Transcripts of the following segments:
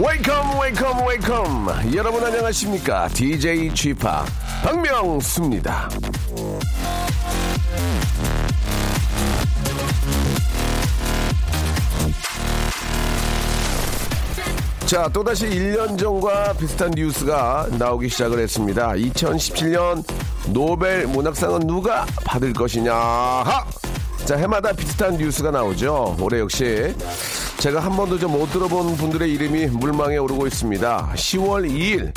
Welcome welcome welcome 여러분 안녕하십니까 DJ Chip 박명수입니다. 자, 또다시 1년 전과 비슷한 뉴스가 나오기 시작을 했습니다. 2017년 노벨 문학상은 누가 받을 것이냐? 하! 자, 해마다 비슷한 뉴스가 나오죠. 올해 역시 제가 한 번도 좀 못 들어본 분들의 이름이 물망에 오르고 있습니다. 10월 2일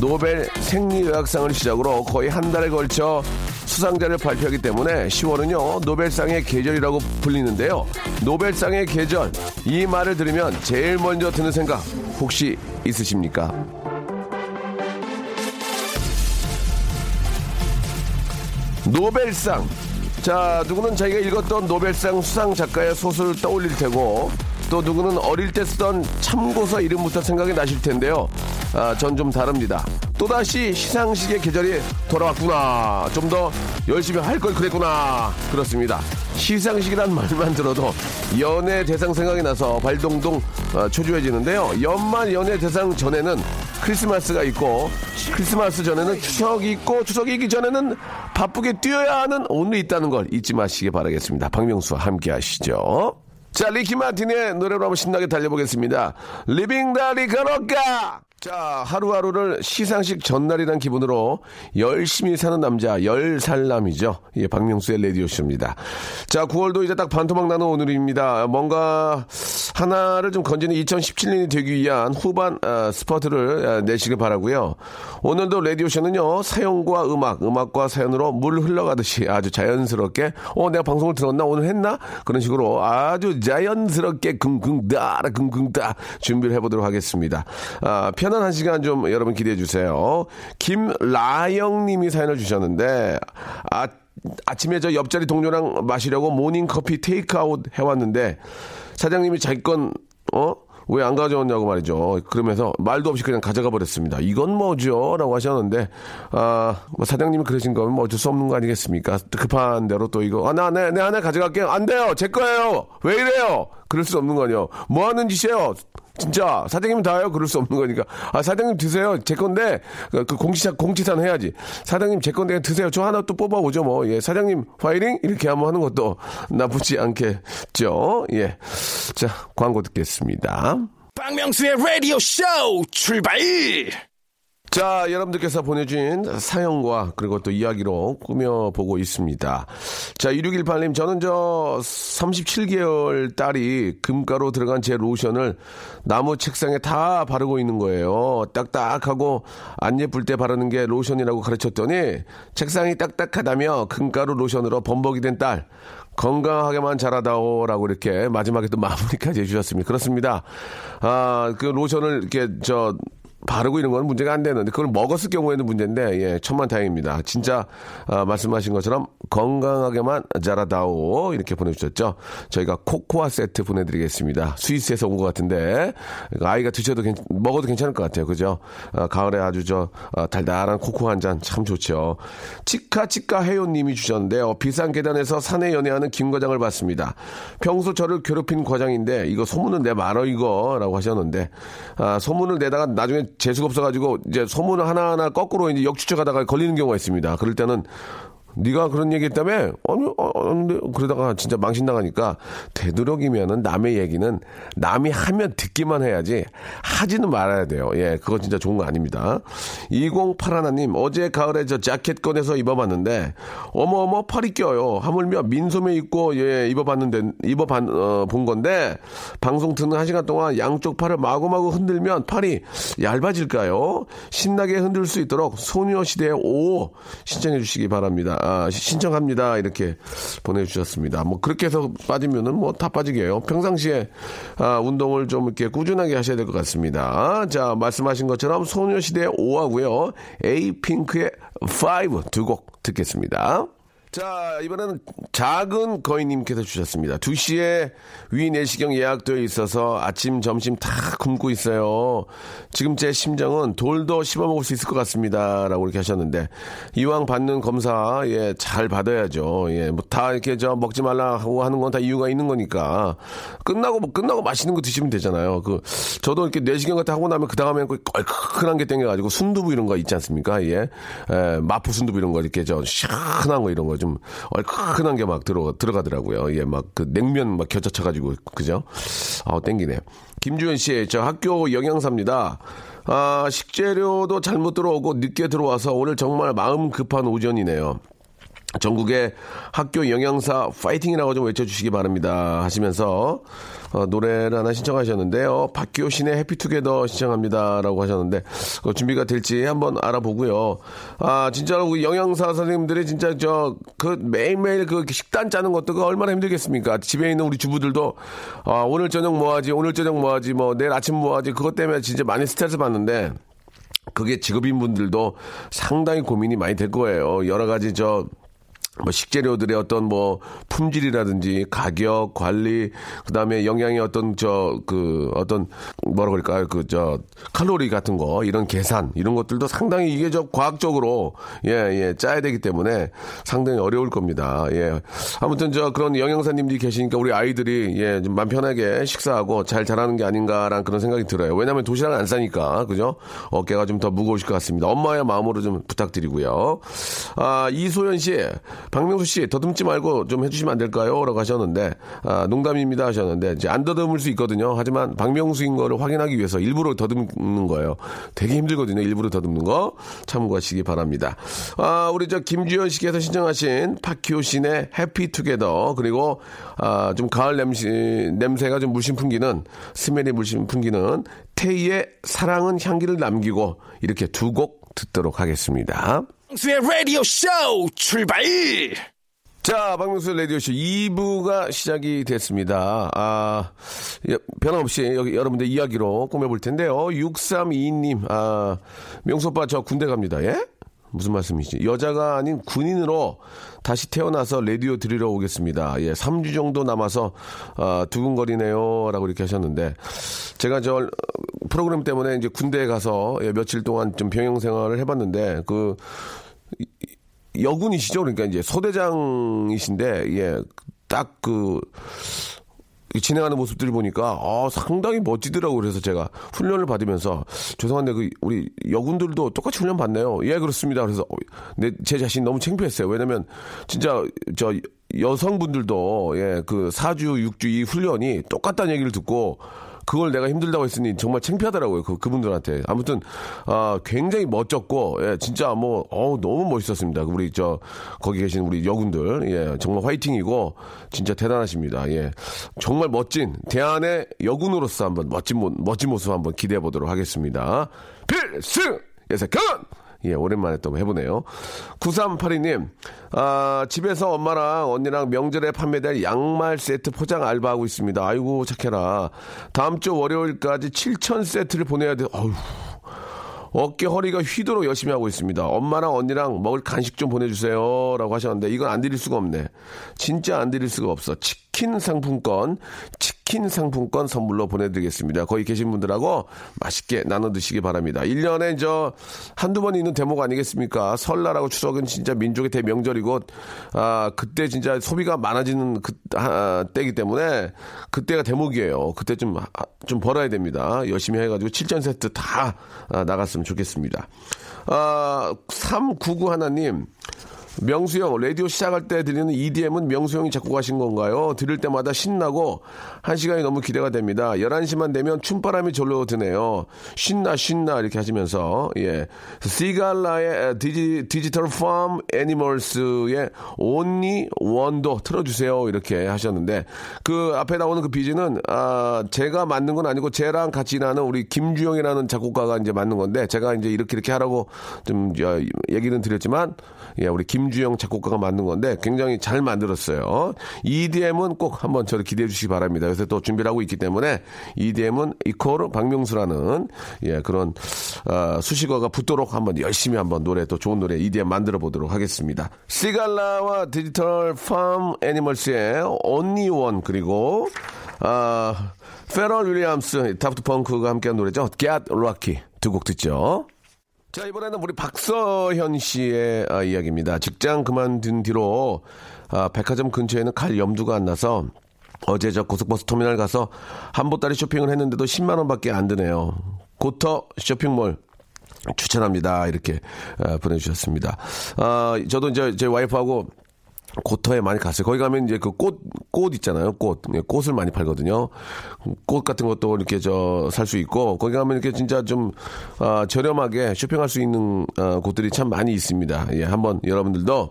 노벨 생리의학상을 시작으로 거의 한 달에 걸쳐 수상자를 발표하기 때문에 10월은요 노벨상의 계절이라고 불리는데요. 노벨상의 계절 이 말을 들으면 제일 먼저 드는 생각 혹시 있으십니까? 노벨상 자 누구는 자기가 읽었던 노벨상 수상 작가의 소설을 떠올릴 테고 또 누구는 어릴 때 쓰던 참고서 이름부터 생각이 나실 텐데요. 아, 전 좀 다릅니다. 또다시 시상식의 계절이 돌아왔구나. 좀 더 열심히 할 걸 그랬구나. 그렇습니다. 시상식이란 말만 들어도 연예 대상 생각이 나서 발동동 어, 초조해지는데요. 연말 연예 대상 전에는 크리스마스가 있고 크리스마스 전에는 추석이 있고 추석이 있기 전에는 바쁘게 뛰어야 하는 오늘이 있다는 걸 잊지 마시기 바라겠습니다. 박명수와 함께 하시죠. 자, 리키 마틴의 노래로 한번 신나게 달려보겠습니다. Livin' la Vida Loca! 자, 하루하루를 시상식 전날이란 기분으로 열심히 사는 남자, 열살남이죠. 예, 박명수의 레디오쇼입니다. 자, 9월도 이제 딱 반토막 나는 오늘입니다. 뭔가 하나를 좀 건지는 2017년이 되기 위한 후반 어, 스퍼트를 어, 내시길 바라고요 오늘도 레디오쇼는요, 사연과 음악, 음악과 사연으로 물 흘러가듯이 아주 자연스럽게, 어, 내가 방송을 들었나? 오늘 했나? 그런 식으로 아주 자연스럽게 긍긍따라 긍긍따 준비를 해보도록 하겠습니다. 아, 편 한한 시간 좀 여러분 기대해 주세요. 김라영 님이 사연을 주셨는데, 아, 아침에 저 옆자리 동료랑 마시려고 모닝커피 테이크아웃 해왔는데, 사장님이 자기 건, 어? 왜 안 가져왔냐고 말이죠. 그러면서 말도 없이 그냥 가져가 버렸습니다. 이건 뭐죠? 라고 하셨는데, 아, 뭐 사장님이 그러신 거면 뭐 어쩔 수 없는 거 아니겠습니까? 급한 대로 또 이거, 아, 나, 내, 내 하나 가져갈게요. 안 돼요! 제 거예요! 왜 이래요! 그럴 수 없는 거 아니에요. 뭐 하는 짓이에요? 진짜 사장님 다요. 그럴 수 없는 거니까. 아 사장님 드세요. 제 건데 그, 그 공지사 공지산 해야지. 사장님 제 건데 드세요. 저 하나 또 뽑아보죠 뭐 예 사장님 파이팅? 이렇게 한번 하는 것도 나쁘지 않겠죠. 예자 광고 듣겠습니다. 박명수의 라디오 쇼 출발 자, 여러분들께서 보내주신 사연과 그리고 또 이야기로 꾸며보고 있습니다. 자, 2618님, 저는 저 37개월 딸이 금가루 들어간 제 로션을 나무 책상에 다 바르고 있는 거예요. 딱딱하고 안 예쁠 때 바르는 게 로션이라고 가르쳤더니 책상이 딱딱하다며 금가루 로션으로 범벅이 된 딸. 건강하게만 자라다오라고 이렇게 마지막에 또 마무리까지 해주셨습니다. 그렇습니다. 아, 그 로션을 이렇게 저 바르고 이런 건 문제가 안 되는데 그걸 먹었을 경우에는 문제인데 예 천만 다행입니다. 진짜 아, 말씀하신 것처럼 건강하게만 자라다오 이렇게 보내주셨죠. 저희가 코코아 세트 보내드리겠습니다. 스위스에서 온 것 같은데 아이가 드셔도 괜, 먹어도 괜찮을 것 같아요. 그죠? 아, 가을에 아주 저 아, 달달한 코코 한잔 참 좋죠. 치카 치카 해요님이 주셨는데요. 비싼 계단에서 산에 연애하는 김 과장을 봤습니다. 평소 저를 괴롭힌 과장인데 이거 소문은 내 말어 이거라고 하셨는데 아, 소문을 내다가 나중에 재수가 없어가지고 이제 소문을 하나하나 거꾸로 이제 역추적하다가 걸리는 경우가 있습니다. 그럴 때는 네가 그런 얘기 했다며? 아니, 아니, 그러다가 진짜 망신 나가니까 되도록이면은 남의 얘기는 남이 하면 듣기만 해야지 하지는 말아야 돼요. 예, 그거 진짜 좋은 거 아닙니다. 2081님, 어제 가을에 저 자켓 꺼내서 입어봤는데, 어머어머 팔이 껴요. 하물며 민소매 입고, 예, 입어봤는데, 입어본, 어, 본 건데, 방송 듣는 한 시간 동안 양쪽 팔을 마구마구 흔들면 팔이 얇아질까요? 신나게 흔들 수 있도록 소녀시대의 오 신청해 주시기 바랍니다. 아, 신청합니다. 이렇게 보내주셨습니다. 뭐 그렇게 해서 빠지면은 뭐 다 빠지게 해요. 평상시에 아, 운동을 좀 이렇게 꾸준하게 하셔야 될 것 같습니다. 자, 말씀하신 것처럼 소녀시대의 5하고요. 에이핑크의 5 두 곡 듣겠습니다. 자, 이번에는 작은 거인님께서 주셨습니다. 2시에 위 내시경 예약되어 있어서 아침, 점심 다 굶고 있어요. 지금 제 심정은 돌도 씹어 먹을 수 있을 것 같습니다. 라고 이렇게 하셨는데, 이왕 받는 검사, 예, 잘 받아야죠. 예, 뭐 다 이렇게 저 먹지 말라고 하는 건 다 이유가 있는 거니까. 끝나고, 뭐 끝나고 맛있는 거 드시면 되잖아요. 그, 저도 이렇게 내시경 같은 거 하고 나면 그 다음에 그 얼큰한 게 땡겨가지고 순두부 이런 거 있지 않습니까? 예. 예 마포 순두부 이런 거 이렇게 저 시원한 거 이런 거좀 얼큰한 게 막 들어, 들어가더라고요. 예, 막 그 냉면 막 겹쳐쳐가지고, 그죠? 아, 땡기네. 김주현 씨, 저 학교 영양사입니다. 아, 식재료도 잘못 들어오고 늦게 들어와서 오늘 정말 마음 급한 오전이네요. 전국의 학교 영양사 파이팅이라고 좀 외쳐주시기 바랍니다. 하시면서 어, 노래를 하나 신청하셨는데요. 박효신의 해피투게더 신청합니다라고 하셨는데 그 준비가 될지 한번 알아보고요. 아 진짜로 그 영양사 선생님들이 진짜 저 그 매일매일 그 식단 짜는 것도 그 얼마나 힘들겠습니까? 집에 있는 우리 주부들도 아 오늘 저녁 뭐 하지 오늘 저녁 뭐 하지 뭐 내일 아침 뭐 하지 그것 때문에 진짜 많이 스트레스 받는데 그게 직업인 분들도 상당히 고민이 많이 될 거예요. 여러 가지 저 뭐 식재료들의 어떤 뭐 품질이라든지 가격 관리 그다음에 영양의 어떤 저 그 어떤 뭐라 그럴까요? 그 저 칼로리 같은 거 이런 계산 이런 것들도 상당히 이게 저 과학적으로 예예 예, 짜야 되기 때문에 상당히 어려울 겁니다. 예. 아무튼 저 그런 영양사님들이 계시니까 우리 아이들이 예좀 맘 편하게 식사하고 잘 자라는 게 아닌가라는 그런 생각이 들어요. 왜냐하면 도시락을 안 싸니까 그죠? 어깨가 좀 더 무거우실 것 같습니다. 엄마의 마음으로 좀 부탁드리고요. 아 이소연 씨 박명수 씨 더듬지 말고 좀 해주시면 안 될까요? 라고 하셨는데 아, 농담입니다 하셨는데 이제 안 더듬을 수 있거든요. 하지만 박명수인 거를 확인하기 위해서 일부러 더듬는 거예요. 되게 힘들거든요. 일부러 더듬는 거 참고하시기 바랍니다. 아, 우리 저 김주현 씨께서 신청하신 박효신의 해피투게더 그리고 아, 좀 가을 냄새, 냄새가 좀 물씬 풍기는 스멜이 물씬 풍기는 테이의 사랑은 향기를 남기고 이렇게 두 곡 듣도록 하겠습니다. 박명수의 라디오 쇼 출발! 자, 박명수 라디오쇼 2부가 시작이 됐습니다. 아, 예, 변함없이 여기 여러분들 이야기로 꾸며볼 텐데요. 6322님, 아, 명수 오빠 저 군대 갑니다. 예? 무슨 말씀이지? 여자가 아닌 군인으로 다시 태어나서 라디오 들으러 오겠습니다. 예, 3주 정도 남아서 아, 두근거리네요. 라고 이렇게 하셨는데 제가 저 프로그램 때문에 이제 군대에 가서 예, 며칠 동안 좀 병영 생활을 해봤는데 그 여군이시죠. 그러니까 이제 소대장이신데 예, 딱 그 진행하는 모습들을 보니까 아, 상당히 멋지더라고 그래서 제가 훈련을 받으면서 죄송한데 그 우리 여군들도 똑같이 훈련 받네요. 예 그렇습니다. 그래서 내 제 자신 너무 창피했어요. 왜냐면 진짜 저 여성분들도 예그 4주 6주 이 훈련이 똑같다는 얘기를 듣고 그걸 내가 힘들다고 했으니 정말 창피하더라고요. 그, 그분들한테. 아무튼, 아, 굉장히 멋졌고, 예, 진짜 뭐, 어우, 너무 멋있었습니다. 우리 저, 거기 계신 우리 여군들, 예, 정말 화이팅이고, 진짜 대단하십니다. 예. 정말 멋진, 대한의 여군으로서 한번 멋진, 멋진 모습 한번 기대해 보도록 하겠습니다. 필승! 예색은! 예, 오랜만에 또 해보네요. 9382님, 아, 집에서 엄마랑 언니랑 명절에 판매될 양말 세트 포장 알바하고 있습니다. 아이고, 착해라. 다음 주 월요일까지 7천 세트를 보내야 돼. 어휴. 어깨 허리가 휘도록 열심히 하고 있습니다. 엄마랑 언니랑 먹을 간식 좀 보내주세요. 라고 하셨는데 이건 안 드릴 수가 없네. 진짜 안 드릴 수가 없어. 치킨 상품권, 치킨 상품권 선물로 보내드리겠습니다. 거기 계신 분들하고 맛있게 나눠 드시기 바랍니다. 1년에 저 한두 번 있는 대목 아니겠습니까? 설날하고 추석은 진짜 민족의 대명절이고, 아, 그때 진짜 소비가 많아지는 그, 아, 때이기 때문에 그때가 대목이에요. 그때 좀, 좀 벌어야 됩니다. 열심히 해가지고 7전 세트 다 아, 나갔으면 좋겠습니다. 아, 399 하나님. 명수 형, 라디오 시작할 때 들리는 EDM은 명수 형이 작곡 하신 건가요? 들을 때마다 신나고 한 시간이 너무 기대가 됩니다. 11시만 되면 춤바람이 절로 드네요. 신나, 신나 이렇게 하시면서, 예. 시갈라의 디지, 디지털 팜 애니멀스의 온니 원도 틀어주세요. 이렇게 하셨는데, 그 앞에 나오는 그 비즈는, 아, 제가 만든 건 아니고, 쟤랑 같이 일하는 우리 김주영이라는 작곡가가 이제 만든 건데, 제가 이제 이렇게 이렇게 하라고 좀, 얘기는 드렸지만, 예, 우리 김 김주영 작곡가가 만든 건데 굉장히 잘 만들었어요. EDM은 꼭 한번 저를 기대해 주시기 바랍니다. 요새 또 준비를 하고 있기 때문에 EDM은 이코르 박명수라는 예, 그런 어, 수식어가 붙도록 한번 열심히 한번 노래 또 좋은 노래 EDM 만들어 보도록 하겠습니다. 시갈라와 디지털 팜 애니멀스의 One 그리고 아, 페럴 윌리엄스, 다프트 펑크가 함께한 노래죠. Get Lucky 두 곡 듣죠. 자, 이번에는 우리 박서현 씨의 아, 이야기입니다. 직장 그만둔 뒤로 아, 백화점 근처에는 갈 염두가 안 나서 어제 저 고속버스 터미널 가서 한 보따리 쇼핑을 했는데도 10만 원밖에 안 드네요. 고터 쇼핑몰 추천합니다. 이렇게 아, 보내주셨습니다. 아, 저도 이제 제 와이프하고 고터에 많이 갔어요. 거기 가면 이제 그 꽃, 꽃 있잖아요. 꽃. 예, 꽃을 많이 팔거든요. 꽃 같은 것도 이렇게 저 살 수 있고, 거기 가면 이렇게 진짜 좀, 아, 저렴하게 쇼핑할 수 있는, 아, 곳들이 참 많이 있습니다. 예, 한번 여러분들도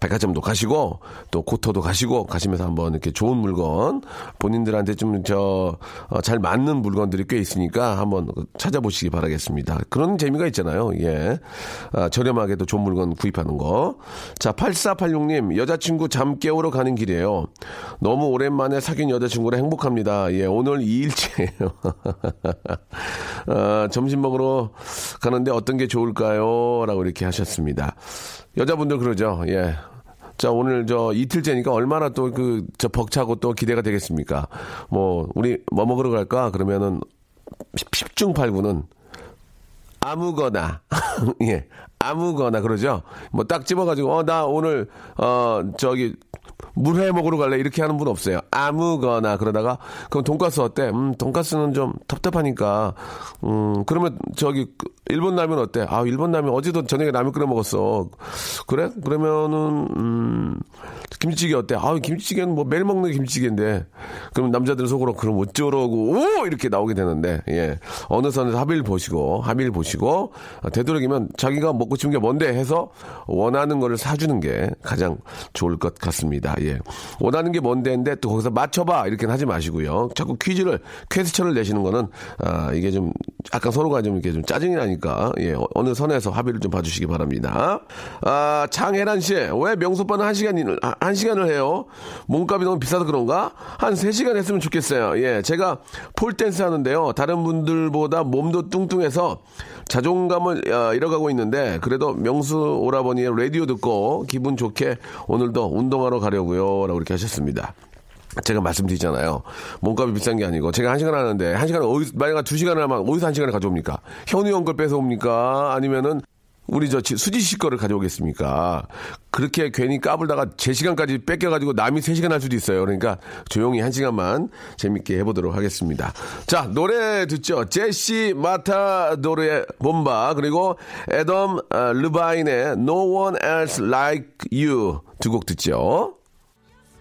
백화점도 가시고 또 고터도 가시고 가시면서 한번 이렇게 좋은 물건 본인들한테 좀 저 잘 맞는 물건들이 꽤 있으니까 한번 찾아보시기 바라겠습니다. 그런 재미가 있잖아요. 예. 아, 저렴하게도 좋은 물건 구입하는 거. 자, 8486님, 여자친구 잠 깨우러 가는 길이에요. 너무 오랜만에 사귄 여자친구라 행복합니다. 예, 오늘 2일째예요. 아, 점심 먹으러 가는데 어떤 게 좋을까요? 라고 이렇게 하셨습니다. 여자분들 그러죠. 예. 자, 오늘 저 이틀째니까 얼마나 또 그, 저 벅차고 또 기대가 되겠습니까? 뭐, 우리 뭐 먹으러 갈까? 그러면은 10중 8구는 아무거나, 예, 아무거나 그러죠? 뭐 딱 집어가지고, 어, 나 오늘, 어, 저기, 물회 먹으러 갈래? 이렇게 하는 분 없어요. 아무거나 그러다가 그럼 돈가스 어때? 음, 돈가스는 좀 답답하니까. 음, 그러면 저기 일본 라면 어때? 아, 일본 라면 어제도 저녁에 라면 끓여 먹었어. 그래? 그러면은 음, 김치찌개 어때? 아, 김치찌개는 뭐 매일 먹는 김치찌개인데. 그럼 남자들 속으로 그럼 어쩌라고 오 이렇게 나오게 되는데 예 어느 선에서 합의를 보시고 합의를 보시고 어, 되도록이면 자기가 먹고 싶은 게 뭔데 해서 원하는 거를 사주는 게 가장 좋을 것 같습니다. 예 원하는 게 뭔데인데 또 거기서 맞춰봐 이렇게 하지 마시고요. 자꾸 퀴즈를 퀘스천을 내시는 거는 아 이게 좀 약간 서로가 좀 이렇게 좀 짜증이 나니 까 예 어느 선에서 합의를 좀 봐주시기 바랍니다. 아 장혜란 씨 왜 명수 오빠는 한 시간을 한 시간을 해요? 몸값이 너무 비싸서 그런가? 한 3시간 했으면 좋겠어요. 예, 제가 폴댄스 하는데요. 다른 분들보다 몸도 뚱뚱해서 자존감을 어, 잃어가고 있는데 그래도 명수 오라버니의 라디오 듣고 기분 좋게 오늘도 운동하러 가려고요. 라고 이렇게 하셨습니다. 제가 말씀드리잖아요. 몸값이 비싼 게 아니고 제가 한 시간 하는데 한 시간 어디 만약에 두 시간을 하면 어디서 한 시간을 가져옵니까? 현우 형 걸 뺏어 옵니까? 아니면은 우리 저 수지 씨 거를 가져오겠습니까? 그렇게 괜히 까불다가 제 시간까지 뺏겨가지고 남이 세 시간 할 수도 있어요. 그러니까 조용히 한 시간만 재밌게 해보도록 하겠습니다. 자, 노래 듣죠. 제시 마타도르의 bomba 그리고 애덤 어, 르바인의 No One Else Like You 두 곡 듣죠.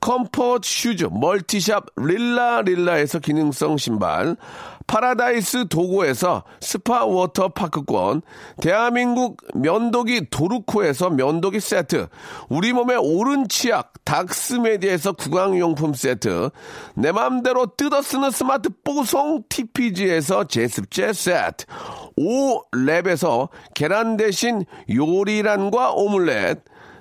comfort shoes multi shop 릴라 릴라에서 기능성 신발, 파라다이스 도고에서 스파 워터 파크권, 대한민국 면도기 도루코에서 면도기 세트, 우리 몸의 옳은 치약 닥스메디에서 구강용품 세트, 내 맘대로 뜯어 쓰는 스마트 뽀송 TPG에서 제습제 세트, 오랩에서 계란 대신 요리란과 오믈렛,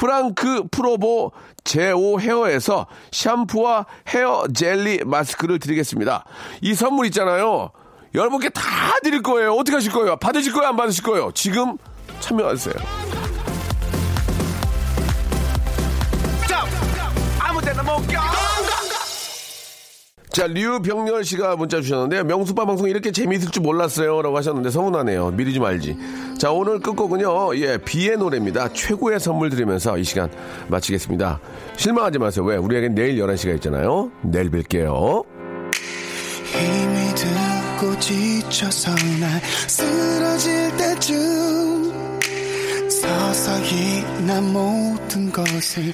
프랑크 프로보 제오 헤어에서 샴푸와 헤어 젤리 마스크를 드리겠습니다. 이 선물 있잖아요. 여러분께 다 드릴 거예요. 어떻게 하실 거예요? 받으실 거예요? 안 받으실 거예요? 지금 참여하세요. 자, 류병렬 씨가 문자 주셨는데요. 명수빠 방송 이렇게 재미있을 줄 몰랐어요. 라고 하셨는데 서운하네요. 미리 좀 알지. 자, 오늘 끝곡은요. 예, 비의 노래입니다. 최고의 선물 드리면서 이 시간 마치겠습니다. 실망하지 마세요. 왜? 우리에겐 내일 11시가 있잖아요. 내일 뵐게요. 힘이 들고 지쳐서 날 쓰러질 때쯤 서서히 난 모든 것을